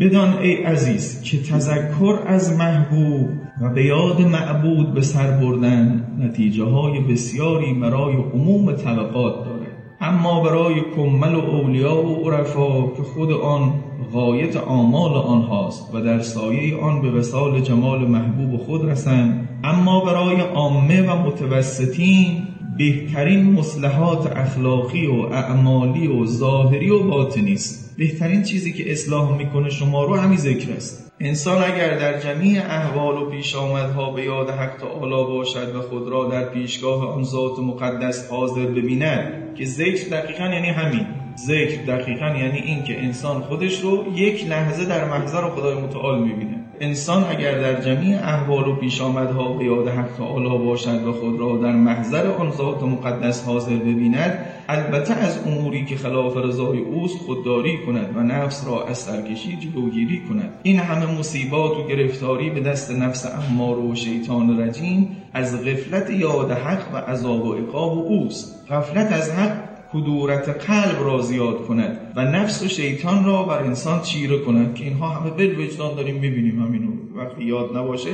بدان ای عزیز که تذکر از محبوب و به یاد معبود به سر بردن نتیجه های بسیاری برای عموم طبقات داره. اما برای کمل و اولیا و عرفا که خود آن غایت آمال آنهاست و در سایه آن به وسال جمال محبوب خود رسند اما برای عامه و متوسطین بهترین مصلحات اخلاقی و اعمالی و ظاهری و باطنی است. بهترین چیزی که اصلاح می‌کنه شما رو همین ذکر است. انسان اگر در جمیع احوال و پیش آمدها به یاد حق تعالی باشد و خود را در پیشگاه آن ذات مقدس حاضر ببیند که ذکر دقیقا یعنی همین. ذکر دقیقا یعنی این که انسان خودش رو یک لحظه در محضر خدای متعال می‌بینه انسان اگر در جمیع احوال و پیش آمدها به یاد حق تعالی باشد و خود را در محضر آن ذات مقدس حاضر ببیند البته از اموری که خلاف رضای اوست خودداری کند و نفس را از سرکشی جلوگیری کند. این همه مصیبات و گرفتاری به دست نفس امار و شیطان رجیم از غفلت یاد حق و عذاب و عقاب اوست. غفلت از حق کدورت قلب را زیاد کند و نفس و شیطان را بر انسان چیره کند که اینها همه بل وجدان داریم می‌بینیم. همینو وقتی یاد نباشه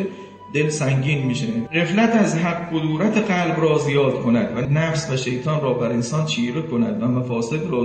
دل سنگین میشه. غفلت از حق کدورت قلب را زیاد کند و نفس و شیطان را بر انسان چیره کند و مفاسد را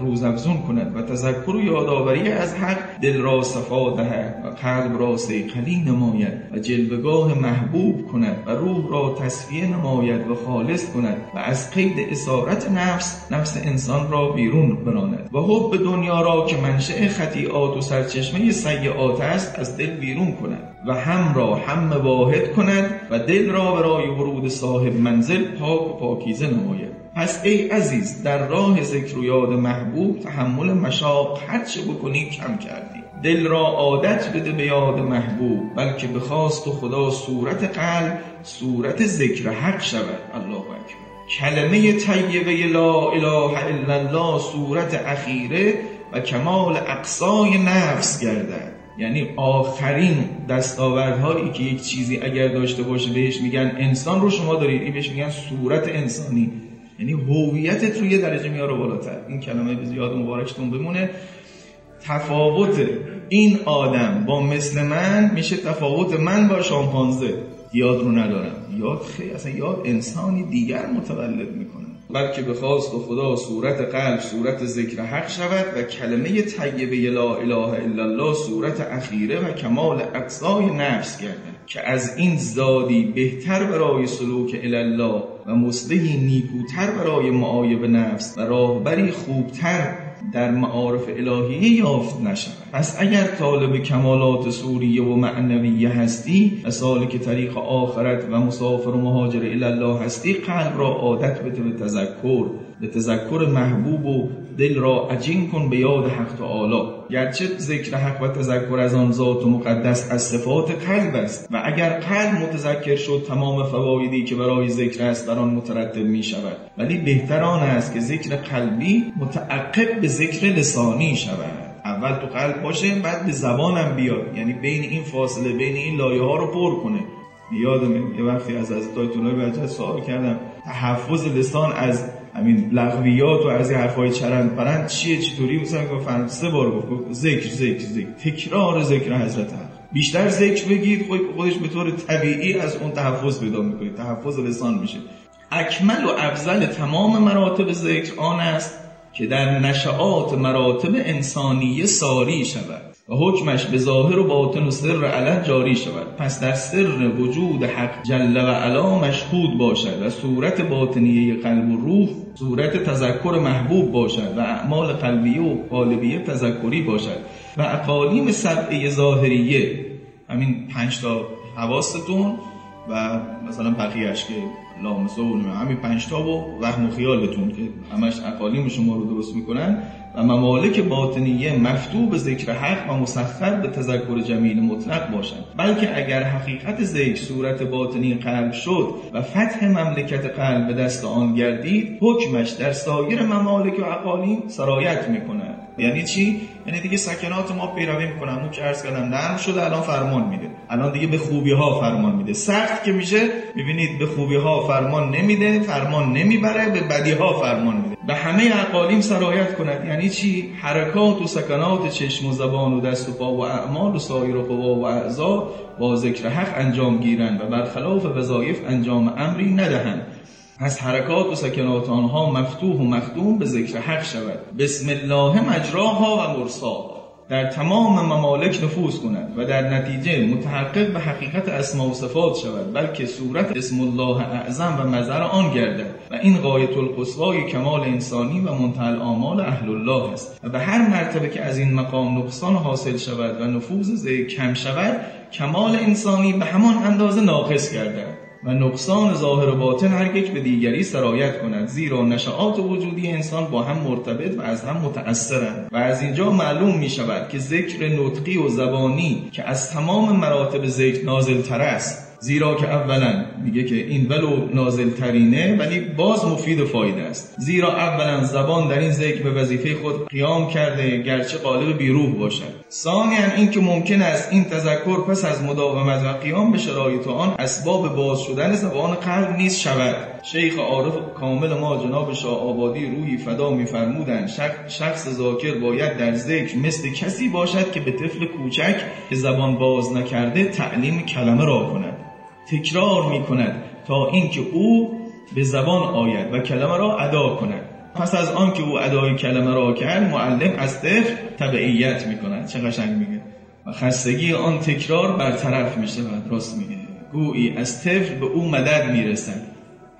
روزافزون کند و تذکر و یادآوری از حق دل را صفا دهد و قلب را سیقلی نماید و جلوگاه محبوب کند و روح را تصفیه نماید و خالص کند و از قید اسارت نفس نفس انسان را بیرون براند. و حب دنیا را که منشأ خطیئات و سرچشمه سیئات است از دل بیرون کند. و هم را هم واحد کند و دل را برای ورود صاحب منزل پاک و پاکیزه نماید. پس ای عزیز در راه ذکر و یاد محبوب تحمل مشاق هرچه بکنی کم کردی. دل را عادت بده به یاد محبوب بلکه به خواست و خدا صورت قلب صورت ذکر حق شود. الله اکبر. کلمه طیبه لا اله الا الله صورت اخیره و کمال اقصای نفس گردد. یعنی آخرین دستاوردهایی که یک چیزی اگر داشته باشه بهش میگن انسان رو شما دارید. این بهش میگن صورت انسانی. یعنی هویتت رو یه درجه میاره بالاتر. این کلمه به زیاد مبارکتون بمونه. تفاوت این آدم با مثل من میشه تفاوت من با شامپانزه. یاد رو ندارم. یاد خیلی اصلا یاد انسانی دیگر متولد می‌کنه. بلکه به خواست خدا صورت قلب صورت ذکر حق شود و کلمه طیبه لا اله الا الله صورت اخیره و کمال اقصای نفس گردد که از این زادی بهتر برای سلوک الله و مصلحی نیکوتر برای معایب نفس و راهبری خوبتر در معارف الهیه یافت نشود. پس اگر طالب کمالات سوریه و معنویه هستی و سالک طریق آخرت و مسافر و مهاجر الله هستی قلب را عادت بده به تذکر به تذکر محبوب و دل را عجین کن به یاد حق تعالی. گرچه ذکر حق و تذکر از آن ذات و مقدس از صفات قلب است و اگر قلب متذکر شد تمام فوایدی که برای ذکر است در آن مترتب می شود ولی بهتر آن است که ذکر قلبی متعقب به ذکر لسانی شود. اول تو قلب باشه بعد به زبانم بیاد. یعنی بین این فاصله بین این لایه ها رو پر کنه. یادم یه وقتی از از دایتونای بچه سوال کردم تحفظ لسان از همین لغویات و از این حرفای چرند پرند چیه چطوری؟ مثلا گفت سه بار گفت ذکر ذکر ذکر. تکرار ذکر حضرت حق. بیشتر ذکر بگید خودش به طور طبیعی از اون تحفظ پیدا می‌کنید تحفظ لسان میشه. اکمل و افضل تمام مراتب ذکر آن است که در نشعات مراتب انسانی ساری شود. و حکمش به ظاهر و باطن و سر علن جاری شود. پس در سر وجود حق جل و علا مشهود باشد و صورت باطنیه قلب و روح صورت تذکر محبوب باشد و اعمال قلبیه و قالبیه تذکری باشد. و اقالیم سبعه ظاهریه همین پنج تا حواستون و مثلا بقیهش که لامسه و همین پنج تا و وهم و خیالتون که همش اقالیم شما رو درست می‌کنن. و ممالک باطنیه مفتوح به ذکر حق و مسخر به تذکر جمیل مطلق باشند. بلکه اگر حقیقت ذکر صورت باطنی قلب شد و فتح مملکت قلب به دست آن گردید حکمش در سایر ممالک و اقالیم سرایت می‌کند. یعنی چی؟ یعنی دیگه سکنات ما پیروی می‌کنن. اون که عرض کردم نرم شده الان فرمان میده. الان دیگه به خوبی ها فرمان میده. سخت که میشه می‌بینید به خوبی ها فرمان نمیده فرمان نمی‌بره به بدی ها فرمان میده. به همه اقالیم سرایت کند. یعنی چی؟ حرکات و سکنات چشم و زبان و دست و پا و اعمال و سایر و قوا و اعضا با ذکر حق انجام گیرند و برخلاف وظایف انجام امری ندهند. پس حرکات و سکنات آنها مفتوح و مخدوم به ذکر حق شود. بسم الله مجراها و مرساها. در تمام ممالک نفوذ کند و در نتیجه متحقق به حقیقت اسما و صفات شود بلکه صورت اسم الله اعظم و مظهر آن گردد و این قایت القصوای کمال انسانی و منتهى آمال اهل الله است. و به هر مرتبه که از این مقام نقصان حاصل شود و نفوذ زی کم شود کمال انسانی به همان اندازه ناقص گردد. و نقصان ظاهر و باطن هر یک به دیگری سرایت کند زیرا نشعات وجودی انسان با هم مرتبط و از هم متأثرند. و از اینجا معلوم می شود که ذکر نطقی و زبانی که از تمام مراتب ذکر نازل تر است. زیرا که اولا میگه که این ولو نازل ترینه ولی باز مفید و فایده است. زیرا اولا زبان در این ذکر به وظیفه خود قیام کرده گرچه قالب بیروح باشد. ثانیا این که ممکن است این تذکر پس از مداومت و قیام به شرایط آن اسباب باز شدن زبان قلب نیز شود. شیخ عارف کامل ما جناب شاه آبادی روحی فدا میفرمودند شخص ذاکر باید در ذکر مثل کسی باشد که به طفل کوچک که زبان باز نکرده تعلیم کلمه را کند. تکرار می کند تا اینکه او به زبان آید و کلمه را ادا کند. پس از آن که او ادای کلمه را کرد معلم از طفل تبعیت می کند چه قشنگ میگه. و خستگی آن تکرار برطرف می شود راست میگه. گویی از طفل به او مدد می‌رسد.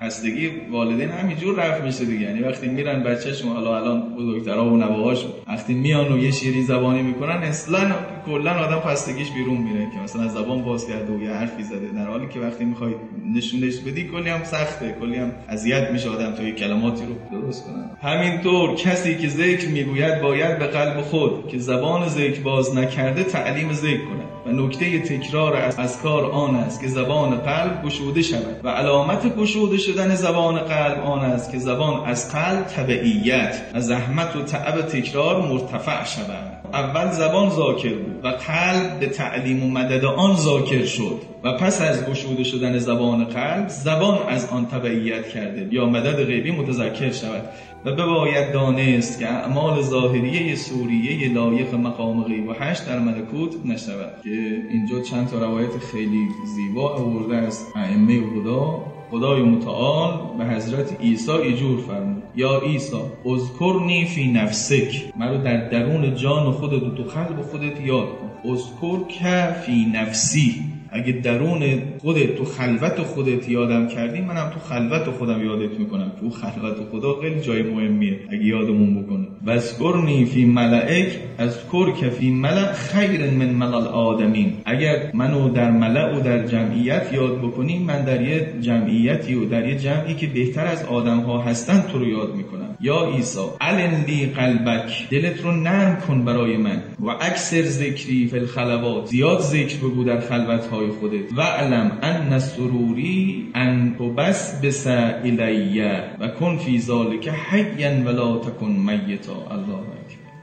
خستگی والدین همینجور رفت میشه دیگه. یعنی وقتی میرن بچه‌شون حالا الان بزرگترا و نواهاش وقتی میان و یه شیرین زبانی می‌کنن اصلا کلا آدم خستگیش بیرون میره که مثلا زبان باز کرده و یه حرفی زده. در حالی که وقتی می‌خوای نشونش بدی کلی هم سخته کلی هم اذیت میشه آدم تا کلماتی رو درست کنه. همینطور کسی که ذکر می‌گوید باید به قلب خود که زبان ذکر باز نکرده تعلیم ذکر کنه. و نکته تکرار از کار آن است که زبان قلب گشوده شود. و علامت گشوده شدن زبان قلب آن است که زبان از قلب تبعیت و زحمت و تعب تکرار مرتفع شود. اول زبان ذاکر بود و قلب به تعلیم و مدد آن ذاکر شد و پس از گشوده شدن زبان قلب زبان از آن تبعیت کرده یا مدد غیبی متذکر شود و بباید دانست که اعمال ظاهریه سوریه لایق مقام غیب و هشت در ملکوت نشود. که اینجا چند تا روایت خیلی زیبا آورده از ائمه خدا. خدای متعال به حضرت عیسی ایجور فرمود. یا عیسی اذکرنی فی نفسک. مرا در درون جان خودت و تو قلب خودت یاد کن. اذکر که فی نفسی. اگه درون خودت تو خلوت خودت یادم کردی منم تو خلوت خودم یادت می‌کنم. تو خلوت خدا خیلی جای مهمیه اگه یادمون بکنه. وذکرنی فی ملائک از کر فی ملع خیر من ملل آدمین اگر منو در ملع و در جمعیت یاد بکنی من در یه جمعیتی و در یه جمعی که بهتر از آدم ها هستن تو رو یاد می‌کنم. یا عیسی علن لی قلبک دلت رو نرم کن برای من. و اکثر ذکری فی الخلوات زیاد ذکر بگو در خلوت های خودت. و علم ان سروری ان بس بس الیه. و کن فی ذالک حیا ولا تکن میتا. الله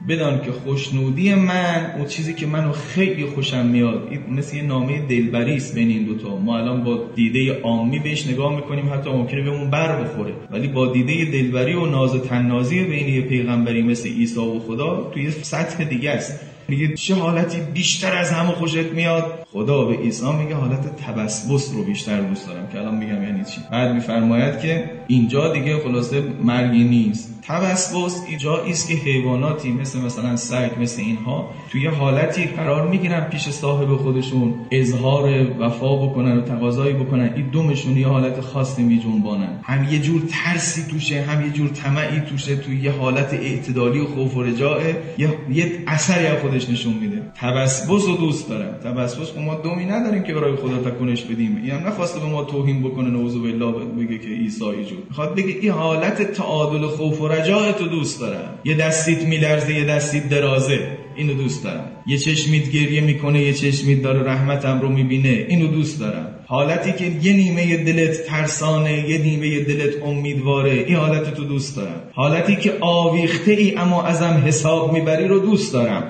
بدان که خوشنودی من اون چیزی که منو خیلی خوشم میاد. مثل یه نامه دلبری است بین این دوتا ما الان با دیده عامی بهش نگاه می‌کنیم حتی ممکنه بهمون بر بخوره. ولی با دیده دلبری و ناز تنازی بین یه پیغمبری مثل عیسی و خدا توی سطح دیگه است. میگه چه حالتی بیشتر از همه خوشت میاد؟ خدا به عیسی میگه حالت تبسبس رو بیشتر دوست دارم که الان میگم یعنی چی؟ بعد میفرماید که اینجا دیگه خلاصه مرگی نیست. تبسبس جایی است که حیواناتی مثل مثلا سگ مثل اینها توی حالتی قرار می‌گیرن پیش صاحب خودشون اظهار وفا بکنن و تقاضایی بکنن. این دومشون یه حالت خاصی میجنبانن. هم یه جور ترسی توشه هم یه جور طمعی توشه توی یه حالت اعتدالی و خوف و رجاعه. یه, یه اثری از خودش نشون میده. تبسبس رو دوست دارم تبسبس ما دومی نداریم که برای خدا تکونش بدیم. این هم نخواسته به ما توهین بکنه. نوض بالله بگه که عیسی جور می‌خواد بگه این حالت تعادل خوف و رجاع تو دوست دارم. یه دستیت میلرزه یه دستیت درازه. اینو دوست دارم. یه چشمیت گریه می‌کنه یه چشمیت داره رحمتم رو می‌بینه. اینو دوست دارم. حالتی که یه نیمه دلت ترسانه یه نیمه دلت امیدواره. این حالت تو دوست دارم. حالتی که آویخته ای اما ازم حساب می‌بری رو دوست دارم.